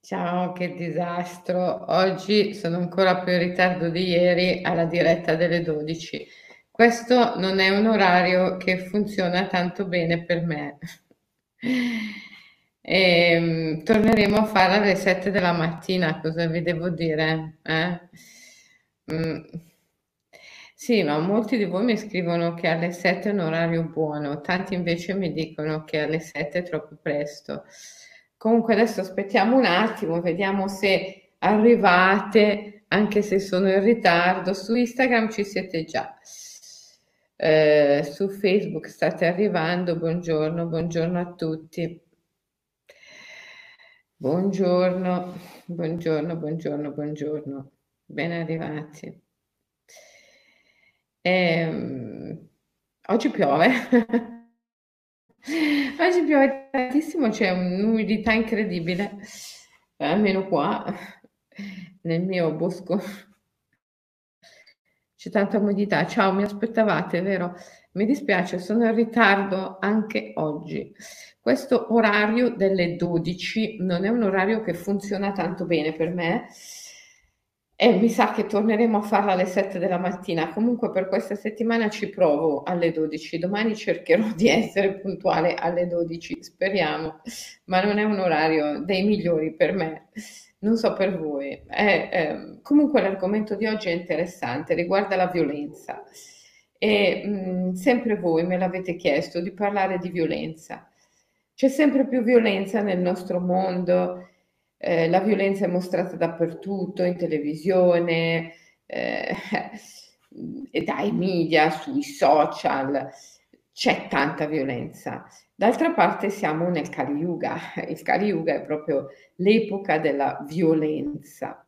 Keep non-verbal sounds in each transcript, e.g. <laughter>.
Ciao, che disastro. Oggi sono ancora più in ritardo di ieri alla diretta delle 12. Questo non è un orario che funziona tanto bene per me. E, torneremo a fare alle 7 della mattina, cosa vi devo dire? Eh? Mm. Sì, ma molti di voi mi scrivono che alle 7 è un orario buono, tanti invece mi dicono che alle 7 è troppo presto. Comunque adesso aspettiamo un attimo, vediamo se arrivate, anche se sono in ritardo. Su Instagram ci siete già. Eh, su Facebook state arrivando. Buongiorno, buongiorno a tutti. Buongiorno, buongiorno, buongiorno, buongiorno. Ben arrivati. Eh, oggi piove. <laughs> Oggi piove tantissimo, c'è un'umidità incredibile, almeno qua nel mio bosco c'è tanta umidità. Ciao, mi aspettavate, vero? Mi dispiace, sono in ritardo anche oggi. Questo orario delle 12 non è un orario che funziona tanto bene per me e mi sa che torneremo a farla alle 7 della mattina. Comunque per questa settimana ci provo alle 12. Domani cercherò di essere puntuale alle 12, speriamo, ma non è un orario dei migliori per me. Non so per voi. È, è, comunque l'argomento di oggi è interessante, riguarda la violenza. E mh, sempre voi me l'avete chiesto di parlare di violenza. C'è sempre più violenza nel nostro mondo eh, la violenza è mostrata dappertutto, in televisione, eh, <laughs> dai media, sui social, c'è tanta violenza. D'altra parte siamo nel Kali Yuga, <laughs> il Kali Yuga è proprio l'epoca della violenza.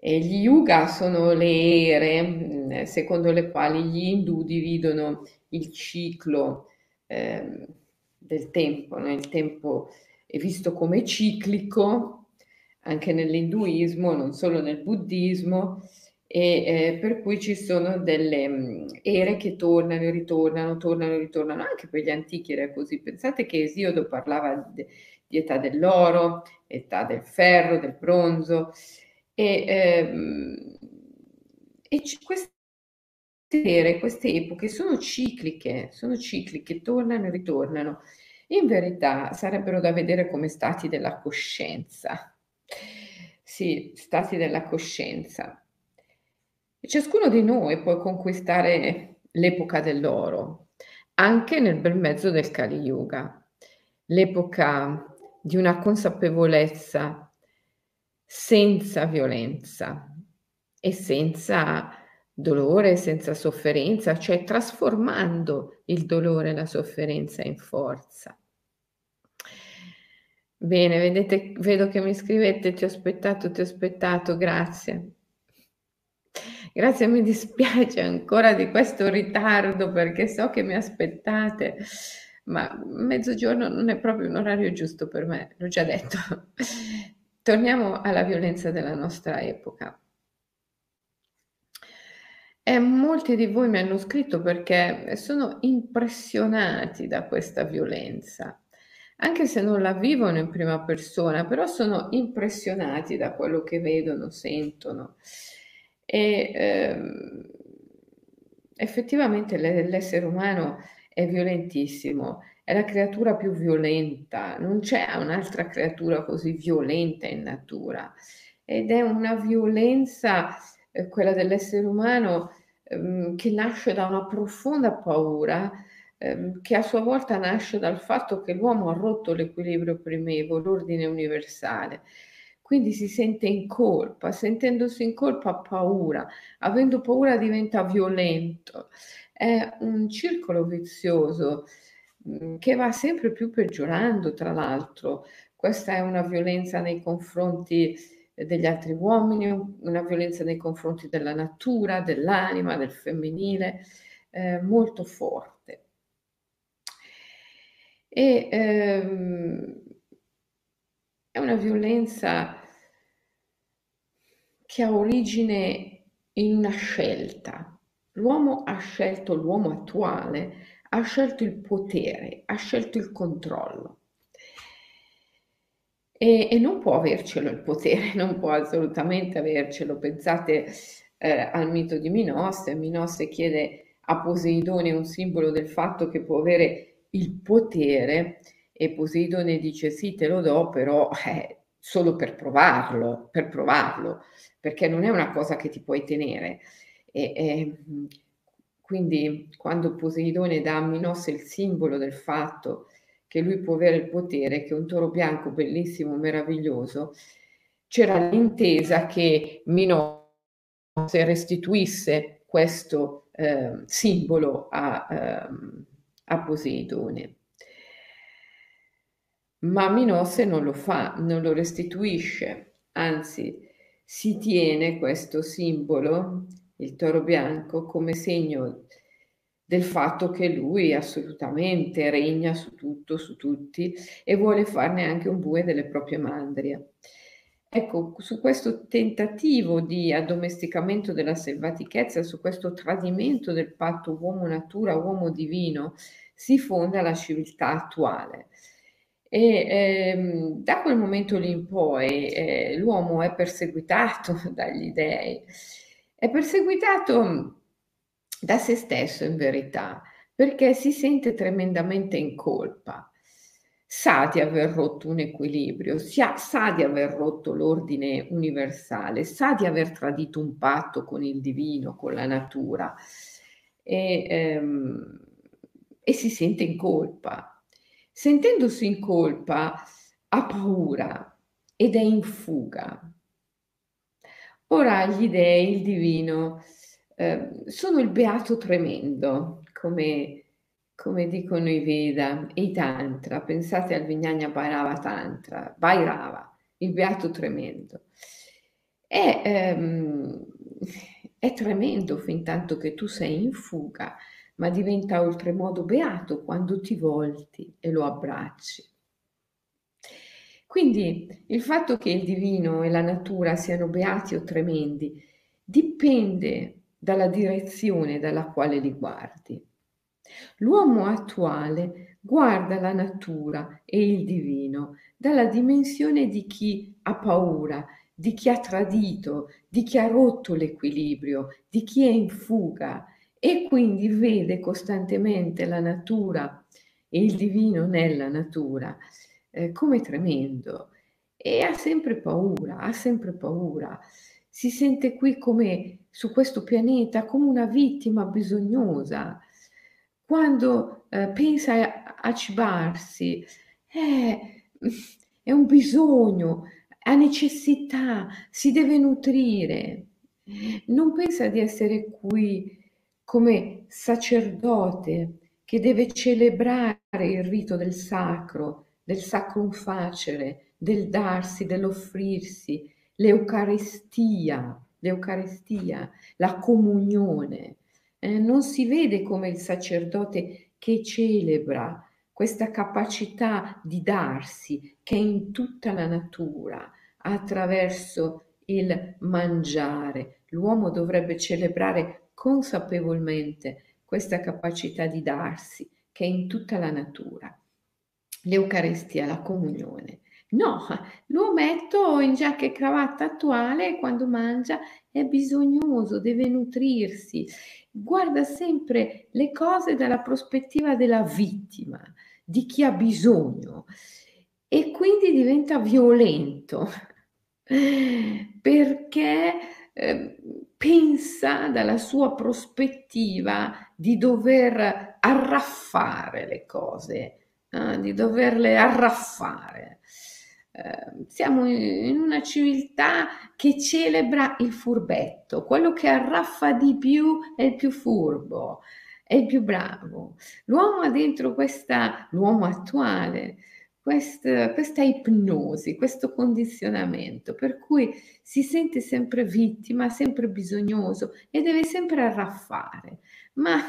E gli yuga sono le ere mm, secondo le quali gli indù dividono il ciclo eh, del tempo, no? il tempo è visto come ciclico anche nell'induismo, non solo nel buddismo, e eh, per cui ci sono delle mh, mm, ere che tornano e ritornano, tornano e ritornano, anche per gli antichi era così. Pensate che Esiodo parlava di, di età dell'oro, età del ferro, del bronzo, e, ehm, e c- queste ere, queste epoche sono cicliche, sono cicliche, tornano e ritornano. In verità sarebbero da vedere come stati della coscienza. Sì, stati della coscienza. E ciascuno di noi può conquistare l'epoca dell'oro, anche nel bel mezzo del Kali Yuga, l'epoca di una consapevolezza senza violenza e senza dolore, senza sofferenza, cioè trasformando il dolore e la sofferenza in forza. Bene, vedete, vedo che mi scrivete, ti ho aspettato, ti ho aspettato, grazie. Grazie, mi dispiace ancora di questo ritardo perché so che mi aspettate, ma mezzogiorno non è proprio un orario giusto per me, l'ho già detto. Torniamo alla violenza della nostra epoca. E molti di voi mi hanno scritto perché sono impressionati da questa violenza, anche se non la vivono in prima persona, però sono impressionati da quello che vedono, sentono. E ehm, effettivamente l'essere umano è violentissimo, è la creatura più violenta, non c'è un'altra creatura così violenta in natura ed è una violenza eh, quella dell'essere umano, ehm, che nasce da una profonda paura, ehm, che a sua volta nasce dal fatto che l'uomo ha rotto l'equilibrio primevo, l'ordine universale. Quindi si sente in colpa, sentendosi in colpa ha paura, avendo paura diventa violento. È un circolo vizioso mm, che va sempre più peggiorando, tra l'altro. Questa è una violenza nei confronti degli altri uomini, una violenza nei confronti della natura, dell'anima, del femminile, eh, molto forte. E ehm, è una violenza che ha origine in una scelta. L'uomo ha scelto, l'uomo attuale ha scelto il potere, ha scelto il controllo. E, e, non può avercelo il potere, <laughs> non può assolutamente avercelo. Pensate eh, al mito di Minosse, Minosse chiede a Poseidone un simbolo del fatto che può avere il potere e Poseidone dice sì, te lo do, però eh, solo per provarlo, per provarlo, perché non è una cosa che ti puoi tenere. E, e, quindi quando Poseidone dà a Minosse il simbolo del fatto che lui può avere il potere, che un toro bianco bellissimo, meraviglioso, c'era l'intesa che Minosse restituisse questo eh, simbolo a, eh, a Poseidone. Ma Minosse non lo fa, non lo restituisce, anzi si tiene questo simbolo, il toro bianco, come segno del fatto che lui assolutamente regna su tutto, su tutti e vuole farne anche un bue delle proprie mandrie. Ecco, su questo tentativo di addomesticamento della selvatichezza, su questo tradimento del patto uomo-natura, uomo-divino, si fonda la civiltà attuale. E ehm, da quel momento lì in poi eh, l'uomo è perseguitato <laughs> dagli dei, è perseguitato da se stesso in verità, perché si sente tremendamente in colpa. Sa di aver rotto un equilibrio, sa, sa di aver rotto l'ordine universale, sa di aver tradito un patto con il divino, con la natura e, ehm, e si sente in colpa. Sentendosi in colpa ha paura ed è in fuga. Ora gli dei, il divino, eh, sono il beato tremendo, come, come, dicono i Veda e i Tantra. Pensate al Vignagna Bhairava Tantra, Bhairava, il beato tremendo. È, ehm, è tremendo fin tanto che tu sei in fuga, ma diventa oltremodo beato quando ti volti e lo abbracci. Quindi il fatto che il divino e la natura siano beati o tremendi dipende dalla direzione dalla quale li guardi. L'uomo attuale guarda la natura e il divino dalla dimensione di chi ha paura, di chi ha tradito, di chi ha rotto l'equilibrio, di chi è in fuga e quindi vede costantemente la natura e il divino nella natura eh, come tremendo e ha sempre paura, ha sempre paura si sente qui come su questo pianeta come una vittima bisognosa. Quando eh, pensa a, cibarsi, eh, è un bisogno, ha necessità, si deve nutrire. Non pensa di essere qui come sacerdote che deve celebrare il rito del sacro, del sacrum facere, del darsi, dell'offrirsi, l'Eucaristia, l'Eucaristia, la comunione. Eh, non si vede come il sacerdote che celebra questa capacità di darsi che è in tutta la natura attraverso il mangiare. L'uomo dovrebbe celebrare consapevolmente questa capacità di darsi che è in tutta la natura. L'Eucaristia, la comunione. No, l'uometto in giacca e cravatta attuale quando mangia è bisognoso, deve nutrirsi, guarda sempre le cose dalla prospettiva della vittima, di chi ha bisogno e quindi diventa violento <laughs> perché eh, pensa dalla sua prospettiva di dover arraffare le cose, eh, di doverle arraffare. Ehm, siamo in una civiltà che celebra il furbetto, quello che arraffa di più è il più furbo, è il più bravo. L'uomo ha dentro questa, l'uomo attuale, questa, questa ipnosi, questo condizionamento, per cui si sente sempre vittima, sempre bisognoso e deve sempre arraffare. Ma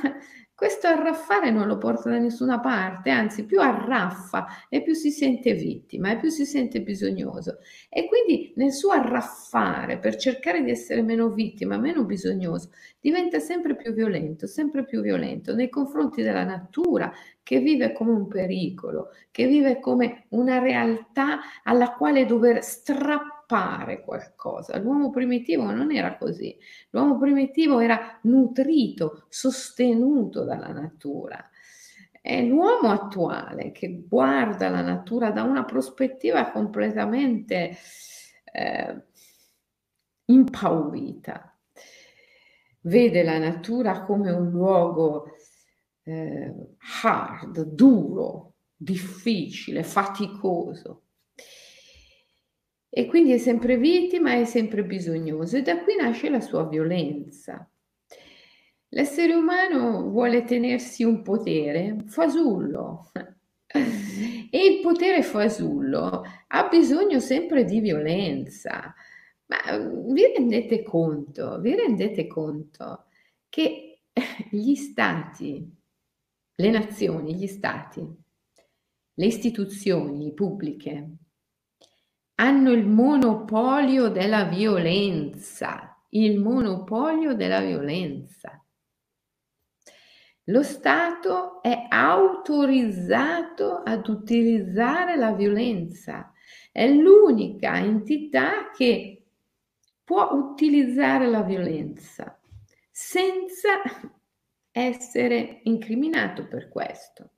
questo arraffare non lo porta da nessuna parte, anzi più arraffa e più si sente vittima e più si sente bisognoso. E quindi nel suo arraffare per cercare di essere meno vittima, meno bisognoso, diventa sempre più violento, sempre più violento nei confronti della natura che vive come un pericolo, che vive come una realtà alla quale dover strappare appare qualcosa. L'uomo primitivo non era così. L'uomo primitivo era nutrito, sostenuto dalla natura. È l'uomo attuale che guarda la natura da una prospettiva completamente eh, impaurita. Vede la natura come un luogo eh, hard, duro, difficile, faticoso e quindi è sempre vittima, è sempre bisognoso e da qui nasce la sua violenza. L'essere umano vuole tenersi un potere fasullo <laughs> e il potere fasullo ha bisogno sempre di violenza. Ma vi rendete conto, vi rendete conto che <laughs> gli stati, le nazioni, gli stati, le istituzioni pubbliche, hanno il monopolio della violenza, il monopolio della violenza. Lo Stato è autorizzato ad utilizzare la violenza, è l'unica entità che può utilizzare la violenza senza essere incriminato per questo.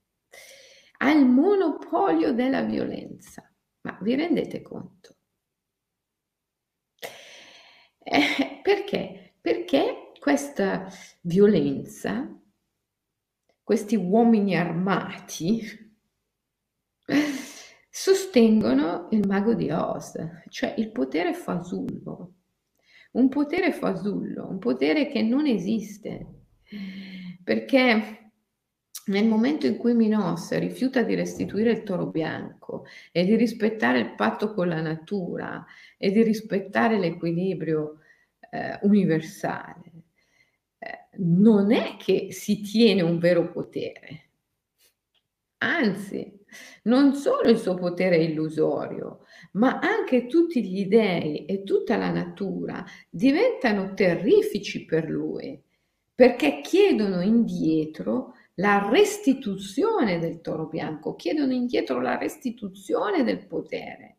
Ha il monopolio della violenza. Ma vi rendete conto? Eh, perché? Perché questa violenza, questi uomini armati, sostengono il mago di Oz, cioè il potere fasullo, un potere fasullo, un potere che non esiste, perché nel momento in cui Minos rifiuta di restituire il toro bianco e di rispettare il patto con la natura e di rispettare l'equilibrio eh, universale, eh, non è che si tiene un vero potere. Anzi, non solo il suo potere è illusorio, ma anche tutti gli dei e tutta la natura diventano terrifici per lui, perché chiedono indietro la restituzione del toro bianco, chiedono indietro la restituzione del potere.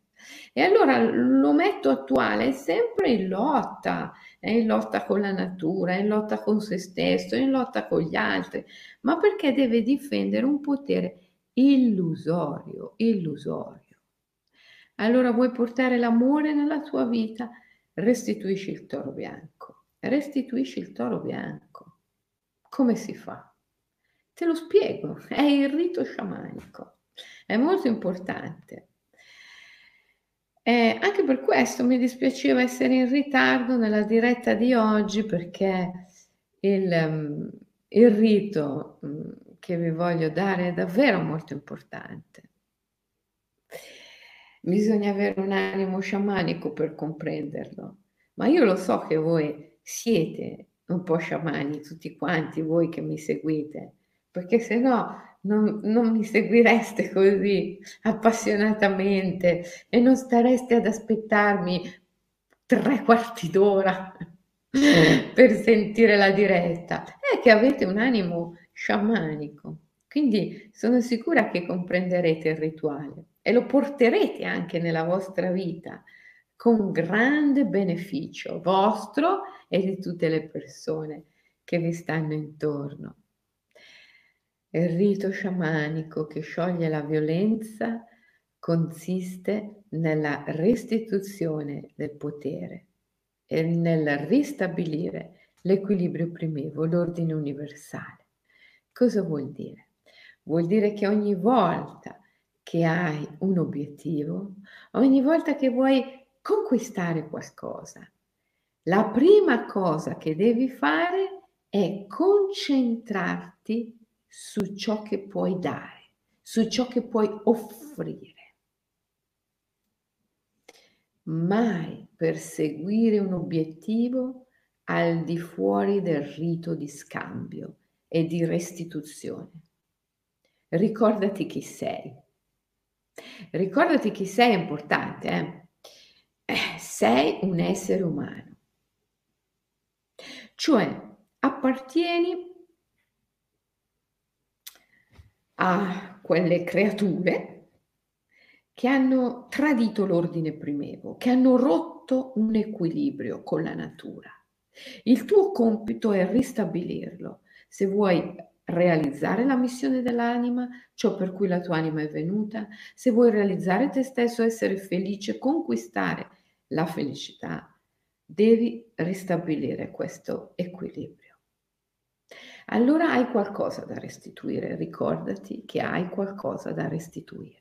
E allora l'ometto attuale è sempre in lotta, è in lotta con la natura, è in lotta con se stesso, è in lotta con gli altri, ma perché deve difendere un potere illusorio, illusorio. Allora vuoi portare l'amore nella tua vita? Restituisci il toro bianco, restituisci il toro bianco. Come si fa? Te lo spiego, <laughs> è il rito sciamanico, è molto importante. Eh, anche per questo mi dispiaceva essere in ritardo nella diretta di oggi perché il, um, il rito um, che vi voglio dare è davvero molto importante. Bisogna avere un animo sciamanico per comprenderlo, ma io lo so che voi siete un po' sciamani, tutti quanti voi che mi seguite perché se no non, non, mi seguireste così appassionatamente e non stareste ad aspettarmi tre quarti d'ora per sentire la diretta. È che avete un animo sciamanico, quindi sono sicura che comprenderete il rituale e lo porterete anche nella vostra vita con grande beneficio vostro e di tutte le persone che vi stanno intorno. Il rito sciamanico che scioglie la violenza consiste nella restituzione del potere e nel ristabilire l'equilibrio primevo, l'ordine universale. Cosa vuol dire? Vuol dire che ogni volta che hai un obiettivo, ogni volta che vuoi conquistare qualcosa, la prima cosa che devi fare è concentrarti su ciò che puoi dare, su ciò che puoi offrire. Mai perseguire un obiettivo al di fuori del rito di scambio e di restituzione. Ricordati chi sei. Ricordati chi sei è importante, eh? Eh, sei un essere umano, cioè appartieni a quelle creature che hanno tradito l'ordine primevo, che hanno rotto un equilibrio con la natura. Il tuo compito è ristabilirlo. Se vuoi realizzare la missione dell'anima, ciò per cui la tua anima è venuta, se vuoi realizzare te stesso, essere felice, conquistare la felicità, devi ristabilire questo equilibrio. Allora hai qualcosa da restituire, ricordati che hai qualcosa da restituire.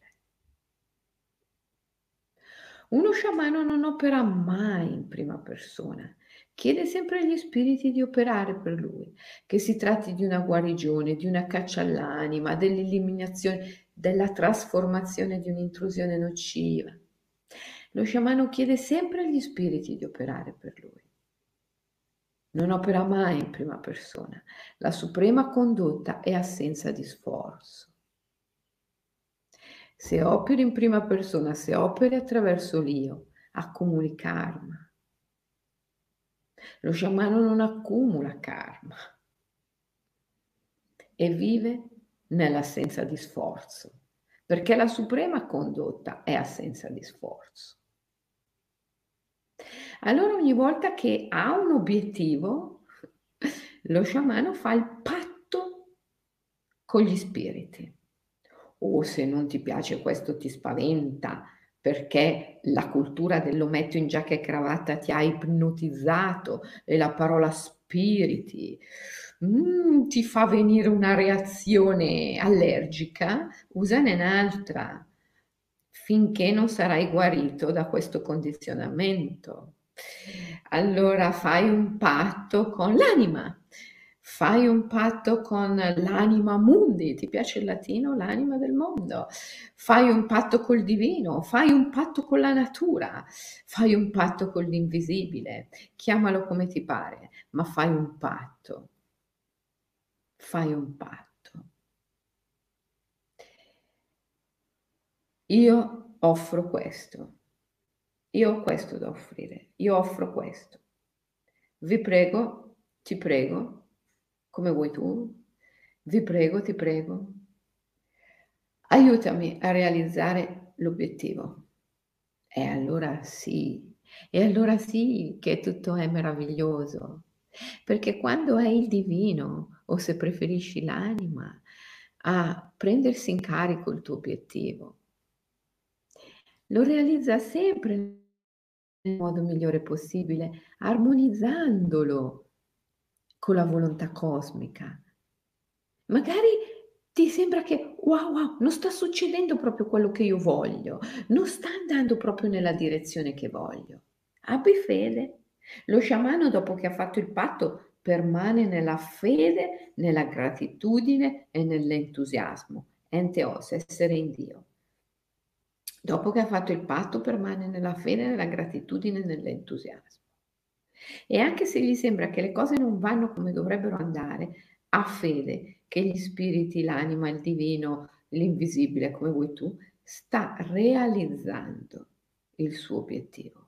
Uno sciamano non opera mai in prima persona, chiede sempre agli spiriti di operare per lui, che si tratti di una guarigione, di una caccia all'anima, dell'eliminazione, della trasformazione di un'intrusione nociva. Lo sciamano chiede sempre agli spiriti di operare per lui. Non opera mai in prima persona. La suprema condotta è assenza di sforzo. Se operi in prima persona, se operi attraverso l'io, accumuli karma. Lo sciamano non accumula karma e vive nell'assenza di sforzo, perché la suprema condotta è assenza di sforzo. Allora ogni volta che ha un obiettivo, lo sciamano fa il patto con gli spiriti. O se non ti piace questo ti spaventa, perché la cultura dell'ometto in giacca e cravatta ti ha ipnotizzato e la parola spiriti mm, ti fa venire una reazione allergica, usane un'altra finché non sarai guarito da questo condizionamento. Allora fai un patto con l'anima. Fai un patto con l'anima mundi, ti piace il latino, l'anima del mondo, fai un patto col divino, fai un patto con la natura, fai un patto con l'invisibile, chiamalo come ti pare, ma fai un patto, fai un patto. Io offro questo, io ho questo da offrire, io offro questo. Vi prego, ti prego, come vuoi tu. Vi prego, ti prego. Aiutami a realizzare l'obiettivo. E allora sì, e allora sì che tutto è meraviglioso. Perché quando è il divino, o se preferisci l'anima, a prendersi in carico il tuo obiettivo, lo realizza sempre nel modo migliore possibile, armonizzandolo con la volontà cosmica. Magari ti sembra che wow, wow, non sta succedendo proprio quello che io voglio, non sta andando proprio nella direzione che voglio. Abbi fede. Lo sciamano, dopo che ha fatto il patto, permane nella fede, nella gratitudine e nell'entusiasmo. Enteos, essere in Dio. Dopo che ha fatto il patto, permane nella fede, nella gratitudine e nell'entusiasmo. E anche se gli sembra che le cose non vanno come dovrebbero andare, ha fede che gli spiriti, l'anima, il divino, l'invisibile, come vuoi tu, sta realizzando il suo obiettivo.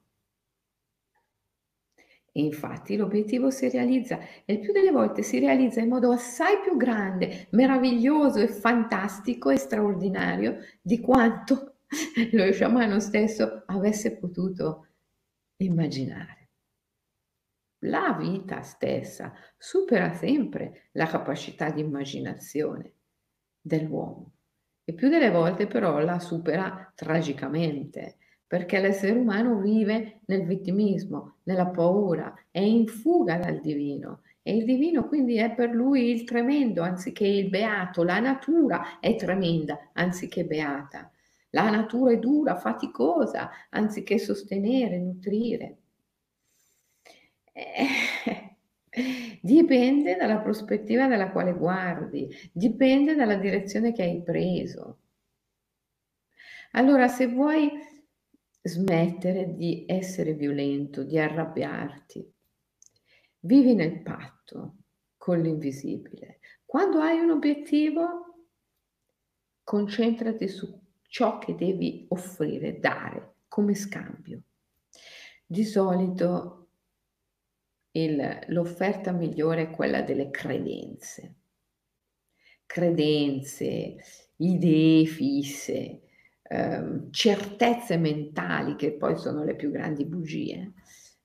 E infatti l'obiettivo si realizza e il più delle volte si realizza in modo assai più grande, meraviglioso e fantastico e straordinario di quanto <laughs> lo sciamano stesso avesse potuto immaginare. La vita stessa supera sempre la capacità di immaginazione dell'uomo e più delle volte però la supera tragicamente perché l'essere umano vive nel vittimismo, nella paura, è in fuga dal divino e il divino quindi è per lui il tremendo anziché il beato, la natura è tremenda anziché beata, la natura è dura, faticosa anziché sostenere, nutrire. Eh, <laughs> dipende dalla prospettiva dalla quale guardi, dipende dalla direzione che hai preso. Allora, se vuoi smettere di essere violento, di arrabbiarti, vivi nel patto con l'invisibile. Quando hai un obiettivo, concentrati su ciò che devi offrire, dare come scambio. Di solito il, l'offerta migliore è quella delle credenze. Credenze, idee fisse, ehm, certezze mentali che poi sono le più grandi bugie.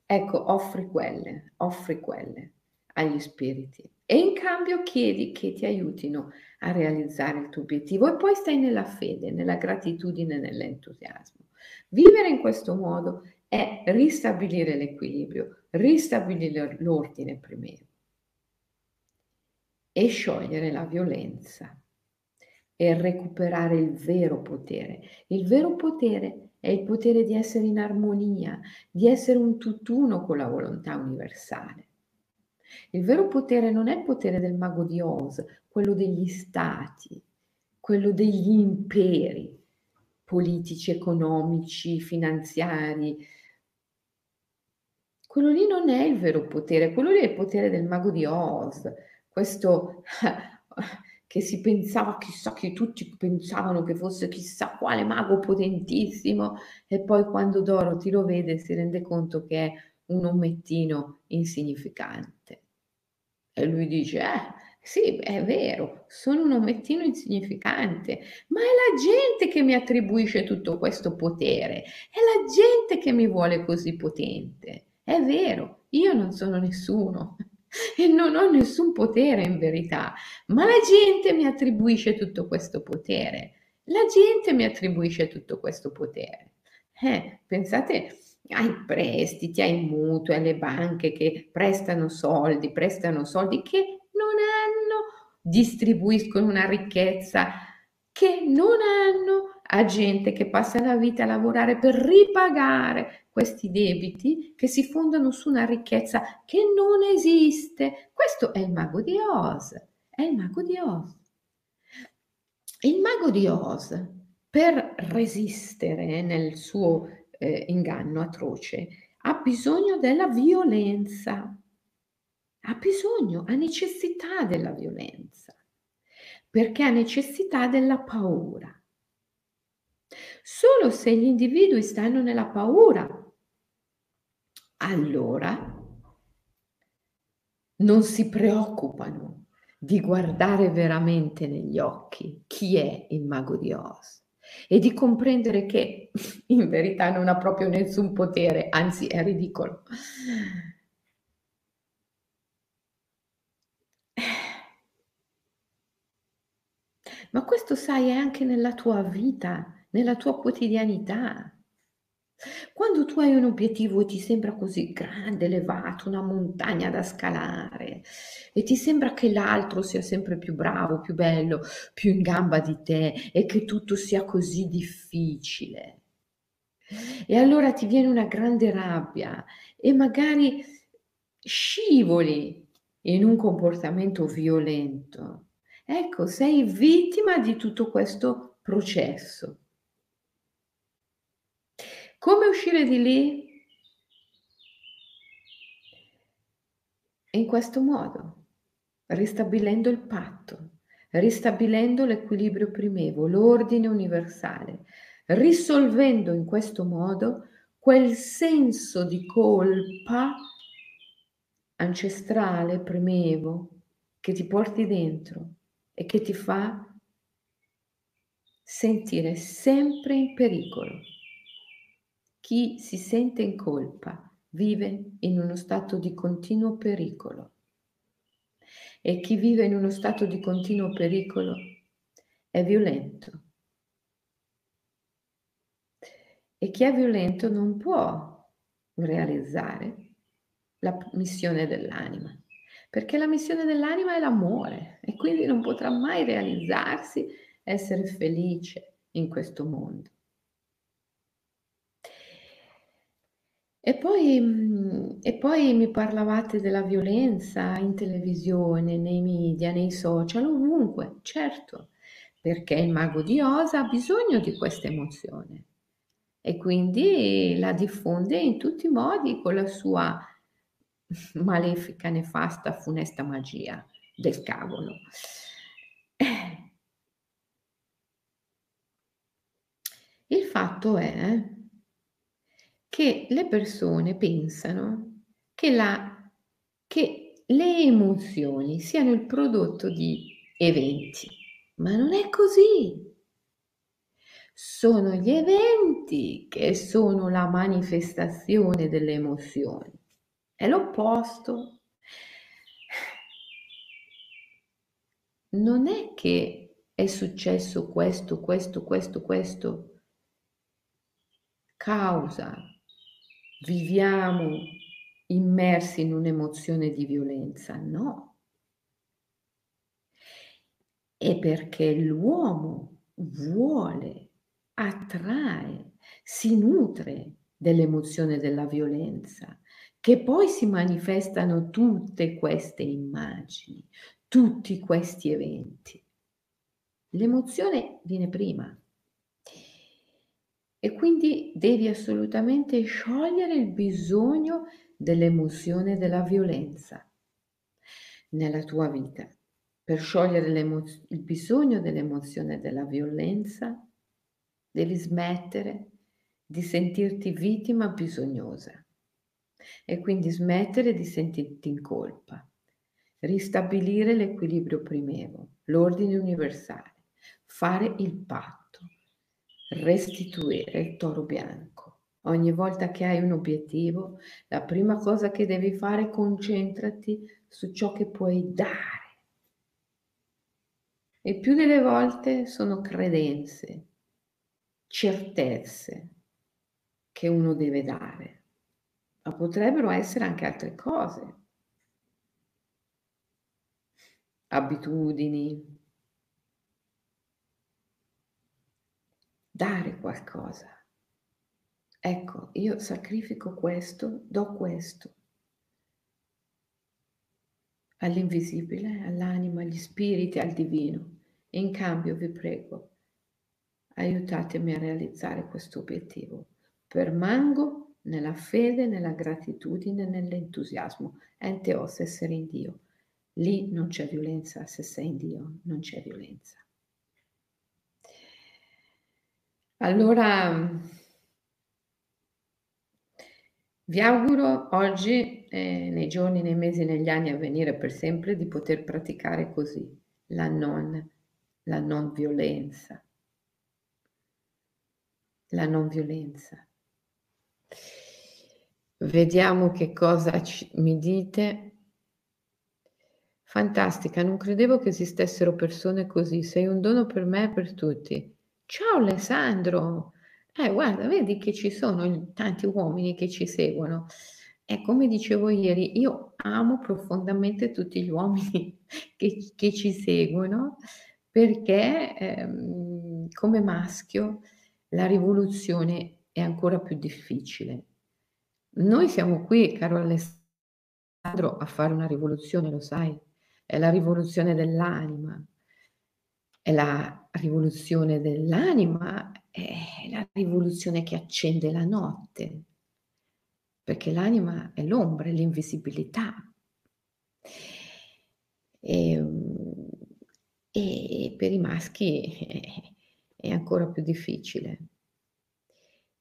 Ecco, offri quelle, offri quelle agli spiriti e in cambio chiedi che ti aiutino a realizzare il tuo obiettivo e poi stai nella fede, nella gratitudine, nell'entusiasmo. Vivere in questo modo è ristabilire l'equilibrio, ristabilire l'ordine primario e sciogliere la violenza e recuperare il vero potere. Il vero potere è il potere di essere in armonia, di essere un tutt'uno con la volontà universale. Il vero potere non è il potere del mago di Oz, quello degli stati, quello degli imperi politici, economici, finanziari, quello lì non è il vero potere, quello lì è il potere del mago di Oz, questo <laughs> che si pensava, chissà che tutti pensavano che fosse chissà quale mago potentissimo e poi quando Dorothy lo vede si rende conto che è un omettino insignificante. E lui dice, eh, sì, è vero, sono un omettino insignificante, ma è la gente che mi attribuisce tutto questo potere, è la gente che mi vuole così potente. È vero, io non sono nessuno <laughs> e non ho nessun potere in verità, ma la gente mi attribuisce tutto questo potere. La gente mi attribuisce tutto questo potere. Eh, pensate ai prestiti, ai mutui, alle banche che prestano soldi, prestano soldi che non hanno, distribuiscono una ricchezza che non hanno a gente che passa la vita a lavorare per ripagare questi debiti che si fondano su una ricchezza che non esiste. Questo è il mago di Oz, è il mago di Oz. Il mago di Oz, per resistere nel suo eh, inganno atroce, ha bisogno della violenza, ha bisogno, ha necessità della violenza, perché ha necessità della paura. Solo se gli individui stanno nella paura, allora non si preoccupano di guardare veramente negli occhi chi è il mago di Oz e di comprendere che <laughs> in verità non ha proprio nessun potere, anzi è ridicolo. Ma questo sai è anche nella tua vita, nella tua quotidianità. Quando tu hai un obiettivo e ti sembra così grande, elevato, una montagna da scalare e ti sembra che l'altro sia sempre più bravo, più bello, più in gamba di te e che tutto sia così difficile. E allora ti viene una grande rabbia e magari scivoli in un comportamento violento. Ecco, sei vittima di tutto questo processo. Come uscire di lì? In questo modo, ristabilendo il patto, ristabilendo l'equilibrio primevo, l'ordine universale, risolvendo in questo modo quel senso di colpa ancestrale, primevo, che ti porti dentro e che ti fa sentire sempre in pericolo. Chi si sente in colpa vive in uno stato di continuo pericolo e chi vive in uno stato di continuo pericolo è violento. E chi è violento non può realizzare la missione dell'anima, perché la missione dell'anima è l'amore e quindi non potrà mai realizzarsi essere felice in questo mondo. E poi, mhmm, e poi mi parlavate della violenza in televisione, nei media, nei social, ovunque, certo, perché il mago di Oz ha bisogno di questa emozione e quindi la diffonde in tutti i modi con la sua <laughs> malefica, nefasta, funesta magia del cavolo. Il fatto è che le persone pensano che, la, che le emozioni siano il prodotto di eventi, ma non è così. Sono gli eventi che sono la manifestazione delle emozioni. È l'opposto. Non è che è successo questo, questo, questo, questo causa, viviamo immersi in un'emozione di violenza, no. È perché l'uomo vuole, attrae, si nutre dell'emozione della violenza, che poi si manifestano tutte queste immagini, tutti questi eventi. L'emozione viene prima. E quindi devi assolutamente sciogliere il bisogno dell'emozione della violenza nella tua vita. Per sciogliere il bisogno dell'emozione della violenza, devi smettere di sentirti vittima bisognosa e quindi smettere di sentirti in colpa, ristabilire l'equilibrio primevo, l'ordine universale, fare il patto restituire il toro bianco. Ogni volta che hai un obiettivo, la prima cosa che devi fare è concentrati su ciò che puoi dare. E più delle volte sono credenze, certezze che uno deve dare, ma potrebbero essere anche altre cose. Abitudini, dare qualcosa. Ecco, io sacrifico questo, do questo all'invisibile, all'anima, agli spiriti, al divino. E in cambio vi prego, aiutatemi a realizzare questo obiettivo. Permango nella fede, nella gratitudine, nell'entusiasmo. Ente os essere in Dio. Lì non c'è violenza, se sei in Dio non c'è violenza. Allora, vi auguro oggi, eh, nei giorni, nei mesi, negli anni a venire per sempre, di poter praticare così la non, la non violenza. La non violenza. Vediamo che cosa ci, mi dite. Fantastica, non credevo che esistessero persone così. Sei un dono per me e per tutti. Ciao Alessandro! Eh, guarda, vedi che ci sono tanti uomini che ci seguono. E come dicevo ieri, io amo profondamente tutti gli uomini <laughs> che, che ci seguono perché ehm, come maschio la rivoluzione è ancora più difficile. Noi siamo qui, caro Alessandro, a fare una rivoluzione, lo sai, è la rivoluzione dell'anima, è la rivoluzione dell'anima, è la rivoluzione che accende la notte, perché l'anima è l'ombra, è l'invisibilità. E, e per i maschi è ancora più difficile.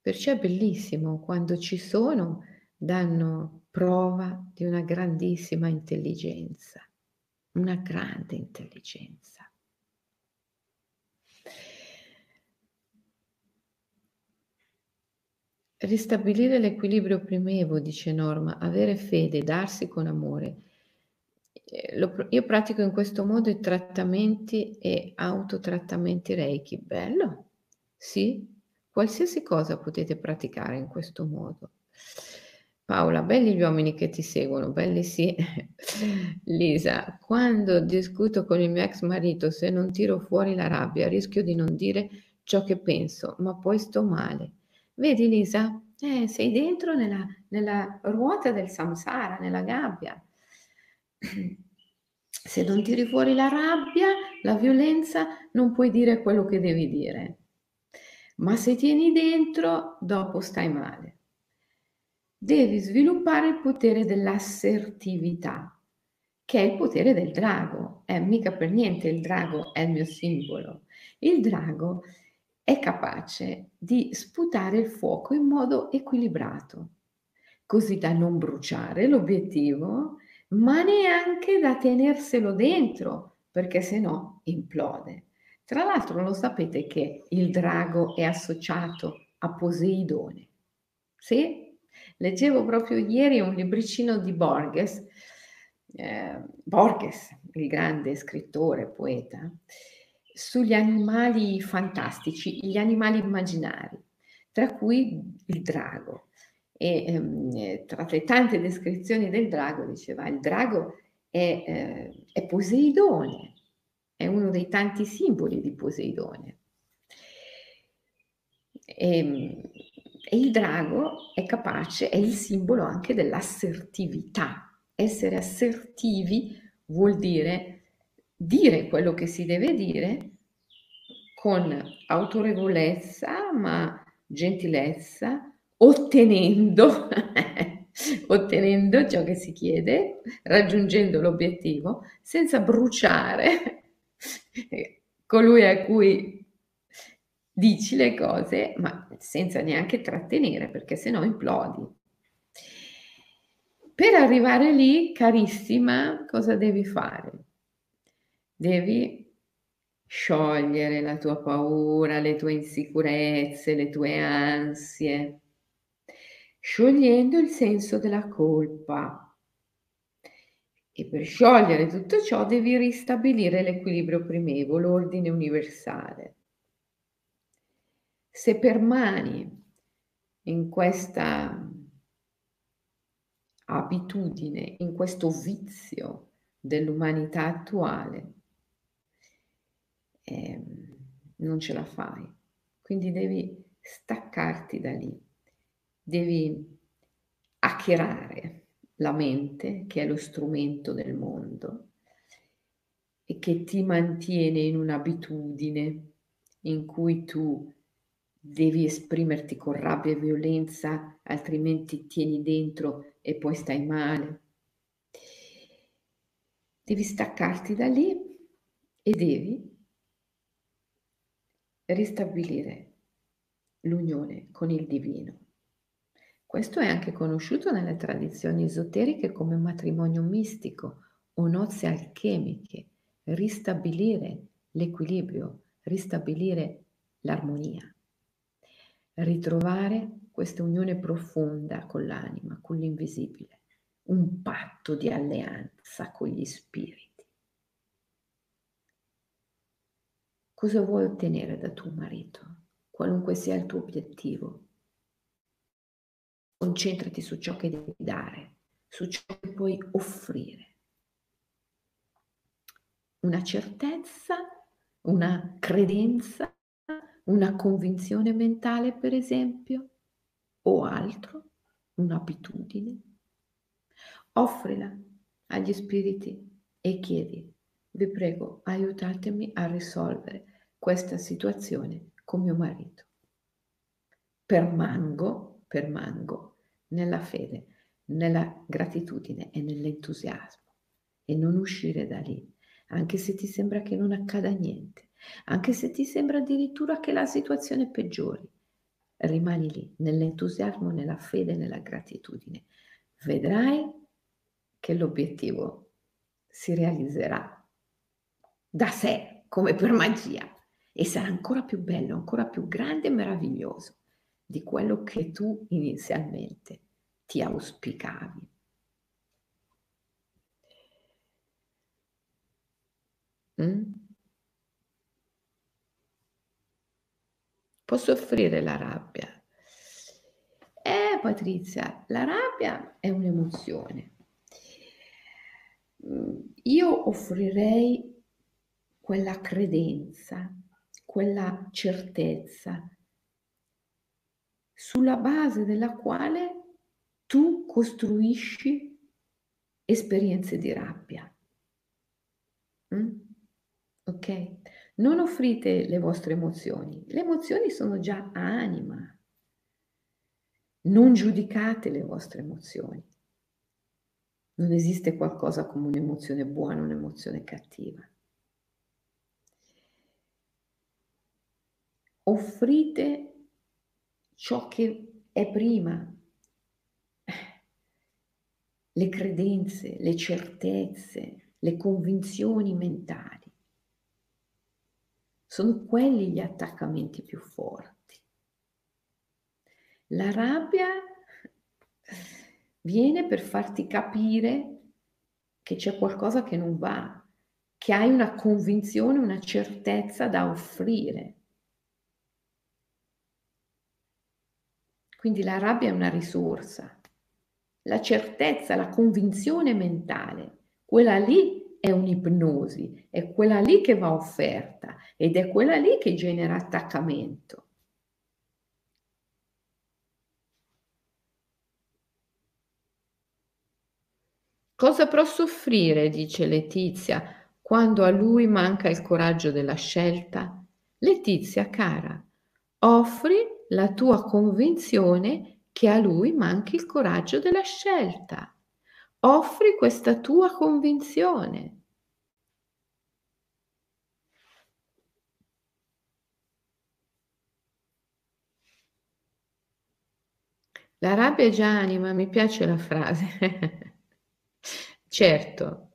Perciò è bellissimo quando ci sono, danno prova di una grandissima intelligenza, una grande intelligenza. Ristabilire l'equilibrio primevo, dice Norma, avere fede, darsi con amore. Eh, io pratico in questo modo i trattamenti e autotrattamenti Reiki. Bello? Sì? Qualsiasi cosa potete praticare in questo modo. Paola, belli gli uomini che ti seguono, belli sì. <laughs> Lisa, quando discuto con il mio ex marito, se non tiro fuori la rabbia, rischio di non dire ciò che penso, ma poi sto male. Vedi Lisa? Eh, sei dentro nella, nella ruota del samsara, nella gabbia. <clears throat> Se non tiri fuori la rabbia, la violenza, non puoi dire quello che devi dire. Ma se tieni dentro, dopo stai male. Devi sviluppare il potere dell'assertività, che è il potere del drago. È mica per niente il drago è il mio simbolo. Il drago è capace di sputare il fuoco in modo equilibrato, così da non bruciare l'obiettivo, ma neanche da tenerselo dentro, perché se no implode. Tra l'altro lo sapete che il drago è associato a Poseidone. Sì, leggevo proprio ieri un libricino di Borges, eh, Borges, il grande scrittore, poeta, sugli animali fantastici, gli animali immaginari, tra cui il drago. E ehm, tra le tante descrizioni del drago diceva il drago è, eh, è Poseidone, è uno dei tanti simboli di Poseidone. E, ehm, e il drago è capace, è il simbolo anche dell'assertività. Essere assertivi vuol dire dire quello che si deve dire con autorevolezza, ma gentilezza, ottenendo, <laughs> ottenendo ciò che si chiede, raggiungendo l'obiettivo, senza bruciare <laughs> colui a cui dici le cose, ma senza neanche trattenere, perché sennò implodi. Per arrivare lì, carissima, cosa devi fare? Devi sciogliere la tua paura, le tue insicurezze, le tue ansie, sciogliendo il senso della colpa, e per sciogliere tutto ciò devi ristabilire l'equilibrio primevo, l'ordine universale. Se permani in questa abitudine, in questo vizio dell'umanità attuale, eh, non ce la fai. Quindi devi staccarti da lì, devi hackerare la mente, che è lo strumento del mondo, e che ti mantiene in un'abitudine in cui tu devi esprimerti con rabbia e violenza, altrimenti tieni dentro e poi stai male. Devi staccarti da lì e devi ristabilire l'unione con il divino. Questo è anche conosciuto nelle tradizioni esoteriche come matrimonio mistico o nozze alchemiche, ristabilire l'equilibrio, ristabilire l'armonia, ritrovare questa unione profonda con l'anima, con l'invisibile, un patto di alleanza con gli spiriti. Cosa vuoi ottenere da tuo marito, qualunque sia il tuo obiettivo? Concentrati su ciò che devi dare, su ciò che puoi offrire. Una certezza, una credenza, una convinzione mentale, per esempio, o altro, un'abitudine. Offrila agli spiriti e chiedi, vi prego, aiutatemi a risolvere questa situazione con mio marito. Permango permango nella fede, nella gratitudine e nell'entusiasmo e non uscire da lì, anche se ti sembra che non accada niente, anche se ti sembra addirittura che la situazione peggiori. Rimani lì, nell'entusiasmo, nella fede, nella gratitudine. Vedrai che l'obiettivo si realizzerà da sé, come per magia, e sarà ancora più bello, ancora più grande e meraviglioso di quello che tu inizialmente ti auspicavi. Mm? Posso offrire la rabbia. Eh, Patrizia, la rabbia è un'emozione. Mm, io offrirei quella credenza, quella certezza sulla base della quale tu costruisci esperienze di rabbia. Mm? Ok? Non offrite le vostre emozioni. Le emozioni sono già anima. Non giudicate le vostre emozioni. Non esiste qualcosa come un'emozione buona, un'emozione cattiva. Offrite ciò che è prima, le credenze, le certezze, le convinzioni mentali. Sono quelli gli attaccamenti più forti. La rabbia viene per farti capire che c'è qualcosa che non va, che hai una convinzione, una certezza da offrire. Quindi la rabbia è una risorsa. La certezza, la convinzione mentale, quella lì è un'ipnosi, è quella lì che va offerta ed è quella lì che genera attaccamento. Cosa posso soffrire, dice Letizia, quando a lui manca il coraggio della scelta? Letizia, cara, offri la tua convinzione che a lui manchi il coraggio della scelta. Offri questa tua convinzione. La rabbia è già anima, mi piace la frase. <laughs> Certo,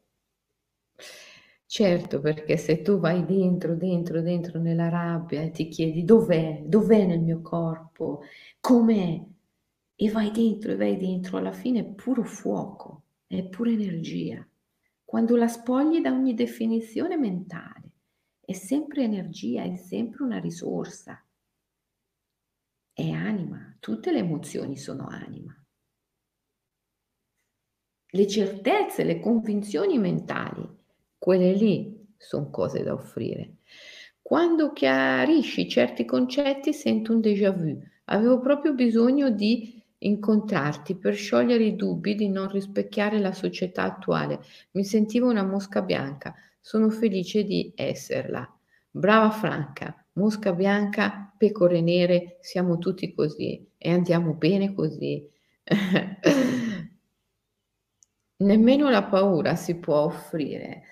certo, perché se tu vai dentro, dentro, dentro nella rabbia e ti chiedi dov'è, dov'è nel mio corpo, com'è, e vai dentro e vai dentro, alla fine è puro fuoco, è pura energia. Quando la spogli da ogni definizione mentale, è sempre energia, è sempre una risorsa, è anima, tutte le emozioni sono anima le certezze, le convinzioni mentali, quelle lì sono cose da offrire. Quando chiarisci certi concetti sento un déjà vu. Avevo proprio bisogno di incontrarti per sciogliere i dubbi di non rispecchiare la società attuale. Mi sentivo una mosca bianca. Sono felice di esserla. Brava Franca, mosca bianca, pecore nere, siamo tutti così e andiamo bene così. <laughs> nemmeno la paura si può offrire.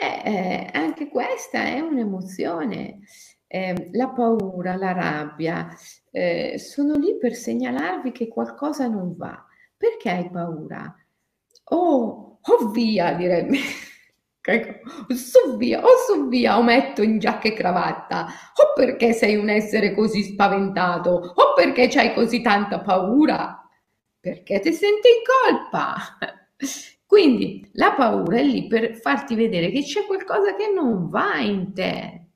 Eh, eh, anche questa è un'emozione. Eh, la paura, la rabbia eh, sono lì per segnalarvi che qualcosa non va. Perché hai paura? Oh, oh via, direbbe. <laughs> su via, o su via, o metto in giacca e cravatta, o perché sei un essere così spaventato, o perché hai così tanta paura, perché ti senti in colpa. <laughs> Quindi la paura è lì per farti vedere che c'è qualcosa che non va in te.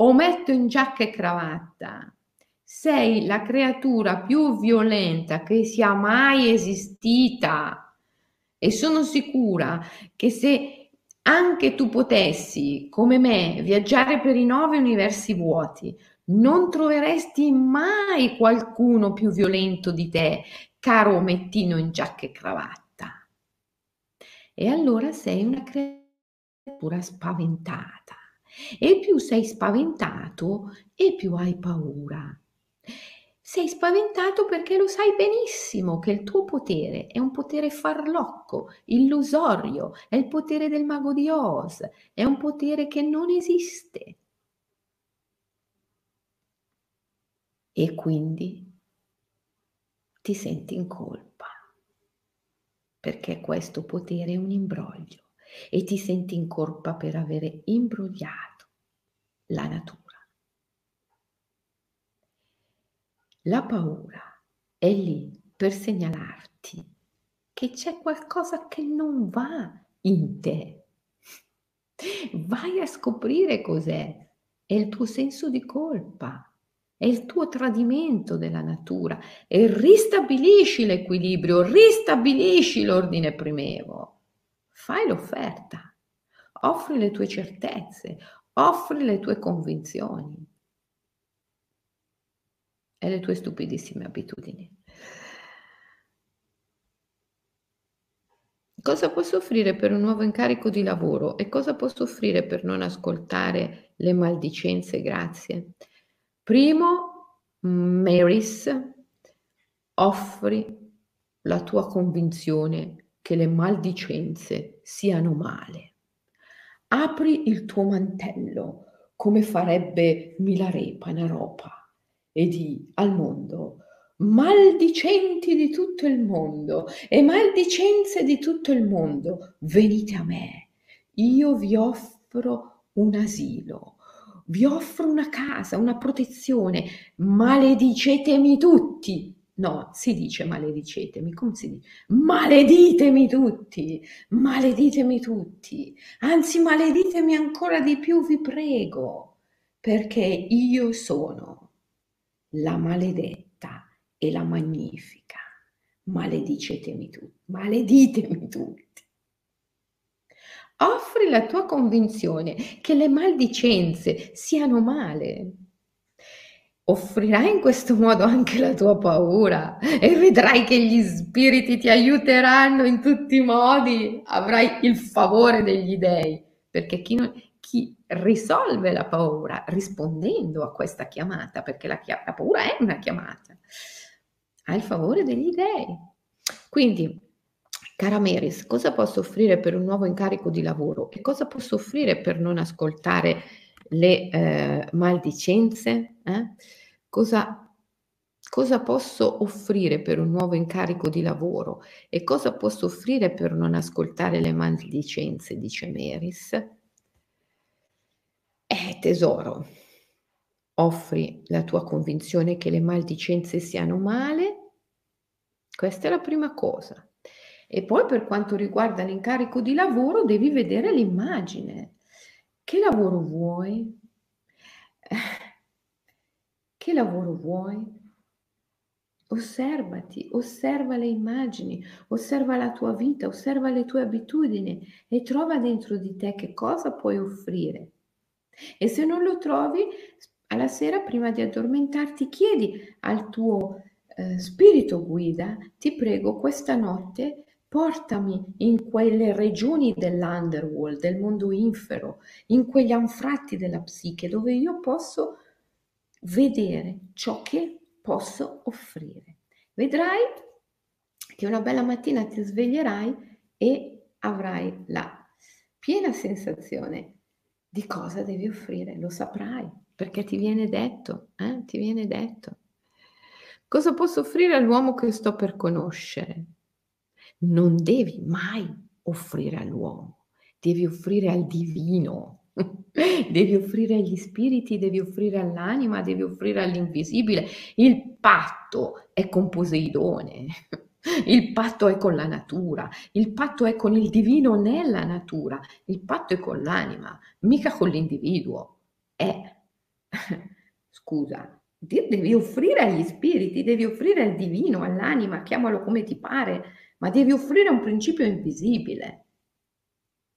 O metto in giacca e cravatta. Sei la creatura più violenta che sia mai esistita. E sono sicura che se anche tu potessi, come me, viaggiare per i nove universi vuoti, non troveresti mai qualcuno più violento di te, caro omettino in giacca e cravatta e allora sei una creatura spaventata. E più sei spaventato e più hai paura. Sei spaventato perché lo sai benissimo che il tuo potere è un potere farlocco, illusorio, è il potere del mago di Oz, è un potere che non esiste. E quindi ti senti in colpa perché questo potere è un imbroglio e ti senti in colpa per avere imbrogliato la natura. La paura è lì per segnalarti che c'è qualcosa che non va in te. Vai a scoprire cos'è. È il tuo senso di colpa è il tuo tradimento della natura e ristabilisci l'equilibrio, ristabilisci l'ordine primevo. Fai l'offerta, offri le tue certezze, offri le tue convinzioni e le tue stupidissime abitudini. Cosa posso offrire per un nuovo incarico di lavoro e cosa posso offrire per non ascoltare le maldicenze grazie? Primo, Maris, offri la tua convinzione che le maldicenze siano male. Apri il tuo mantello come farebbe Milare Panaropa e di al mondo maldicenti di tutto il mondo e maldicenze di tutto il mondo, venite a me, io vi offro un asilo, vi offro una casa, una protezione, maledicetemi tutti. No, si dice maledicetemi, come si dice? Maleditemi tutti, maleditemi tutti, anzi maleditemi ancora di più, vi prego, perché io sono la maledetta e la magnifica. Maledicetemi tutti, maleditemi tutti. Offri la tua convinzione che le maldicenze siano male. Offrirai in questo modo anche la tua paura e vedrai che gli spiriti ti aiuteranno in tutti i modi. Avrai il favore degli dèi, perché chi, non, chi risolve la paura rispondendo a questa chiamata, perché la, la paura è una chiamata, ha il favore degli dèi. Quindi, cara Meris, cosa posso offrire per un nuovo incarico di lavoro e cosa posso offrire per non ascoltare le eh, maldicenze? Eh? Cosa, cosa posso offrire per un nuovo incarico di lavoro e cosa posso offrire per non ascoltare le maldicenze, dice Meris. Eh, tesoro, offri la tua convinzione che le maldicenze siano male, questa è la prima cosa. E poi per quanto riguarda l'incarico di lavoro devi vedere l'immagine. Che lavoro vuoi? <laughs> Che lavoro vuoi? Osservati, osserva le immagini, osserva la tua vita, osserva le tue abitudini e trova dentro di te che cosa puoi offrire. E se non lo trovi, alla sera prima di addormentarti chiedi al tuo eh, spirito guida, ti prego questa notte portami in quelle regioni dell'underworld, del mondo infero, in quegli anfratti della psiche dove io posso vedere ciò che posso offrire. Vedrai che una bella mattina ti sveglierai e avrai la piena sensazione di cosa devi offrire, lo saprai perché ti viene detto, eh? ti viene detto. Cosa posso offrire all'uomo che sto per conoscere? Non devi mai offrire all'uomo, devi offrire al divino, <laughs> devi offrire agli spiriti, devi offrire all'anima, devi offrire all'invisibile. Il patto è con Poseidone. <laughs> Il patto è con la natura, il patto è con il divino nella natura, il patto è con l'anima, mica con l'individuo. È <laughs> scusa, devi offrire agli spiriti, devi offrire al divino, all'anima, chiamalo come ti pare, ma devi offrire un principio invisibile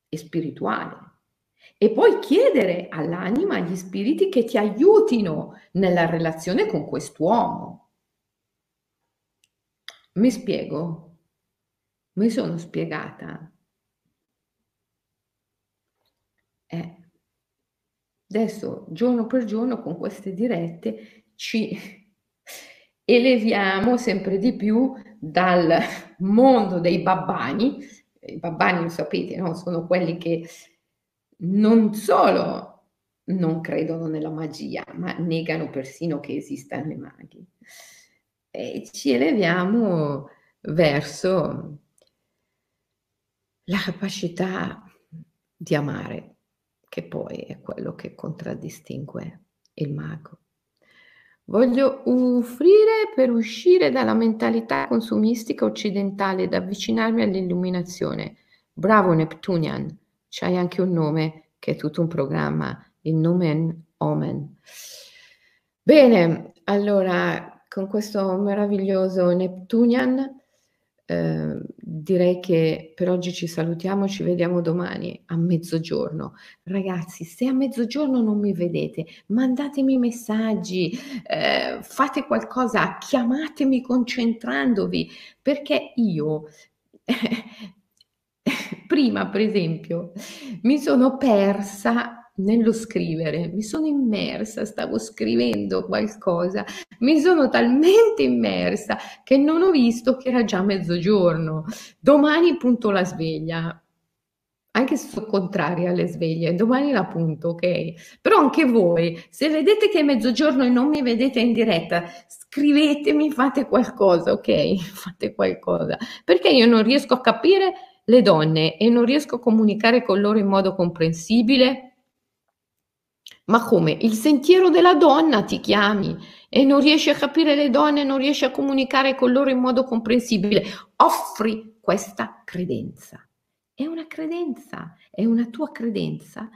e spirituale. E poi chiedere all'anima, agli spiriti che ti aiutino nella relazione con quest'uomo. Mi spiego? Mi sono spiegata? Eh, Adesso, giorno per giorno, con queste dirette, ci <laughs> eleviamo sempre di più dal mondo dei babbani. I babbani, lo sapete, no? sono quelli che non solo non credono nella magia, ma negano persino che esistano i maghi. E ci eleviamo verso la capacità di amare, che poi è quello che contraddistingue il mago. Voglio offrire per uscire dalla mentalità consumistica occidentale ed avvicinarmi all'illuminazione. Bravo Neptunian, c'hai anche un nome che è tutto un programma, il Nomen Omen. Bene, allora con questo meraviglioso Neptunian eh, direi che per oggi ci salutiamo, ci vediamo domani a mezzogiorno. Ragazzi, se a mezzogiorno non mi vedete, mandatemi messaggi, eh, fate qualcosa, chiamatemi concentrandovi, perché io <laughs> prima, per esempio, mi sono persa nello scrivere, mi sono immersa, stavo scrivendo qualcosa, mi sono talmente immersa che non ho visto che era già mezzogiorno. Domani punto la sveglia, anche se sono contraria alle sveglie, domani la punto, ok? Però anche voi, se vedete che è mezzogiorno e non mi vedete in diretta, scrivetemi, fate qualcosa, ok? <laughs> Fate qualcosa, perché io non riesco a capire le donne e non riesco a comunicare con loro in modo comprensibile. Ma come? Il sentiero della donna ti chiami e non riesci a capire le donne, non riesci a comunicare con loro in modo comprensibile. Offri questa credenza. È una credenza, è una tua credenza,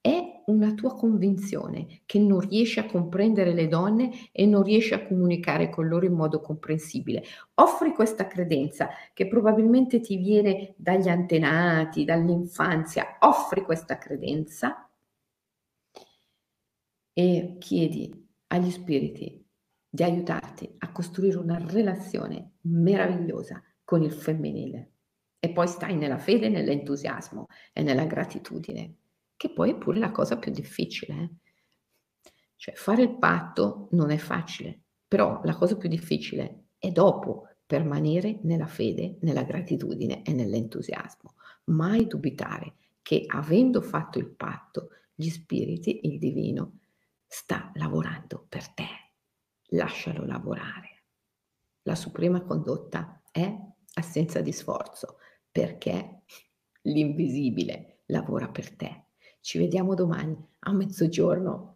è una tua convinzione che non riesci a comprendere le donne e non riesci a comunicare con loro in modo comprensibile. Offri questa credenza che probabilmente ti viene dagli antenati, dall'infanzia, offri questa credenza e chiedi agli spiriti di aiutarti a costruire una relazione meravigliosa con il femminile. E poi stai nella fede, nell'entusiasmo e nella gratitudine, che poi è pure la cosa più difficile. Eh? Cioè fare il patto non è facile, però la cosa più difficile è dopo permanere nella fede, nella gratitudine e nell'entusiasmo. Mai dubitare che avendo fatto il patto, gli spiriti, il divino, sta lavorando per te. Lascialo lavorare. La suprema condotta è assenza di sforzo, perché l'invisibile lavora per te. Ci vediamo domani a mezzogiorno.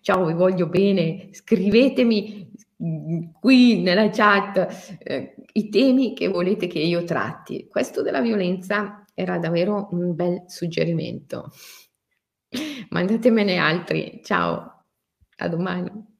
Ciao, vi voglio bene. Scrivetemi qui nella chat eh, i temi che volete che io tratti. Questo della violenza era davvero un bel suggerimento. Mandatemene altri. Ciao, a domani.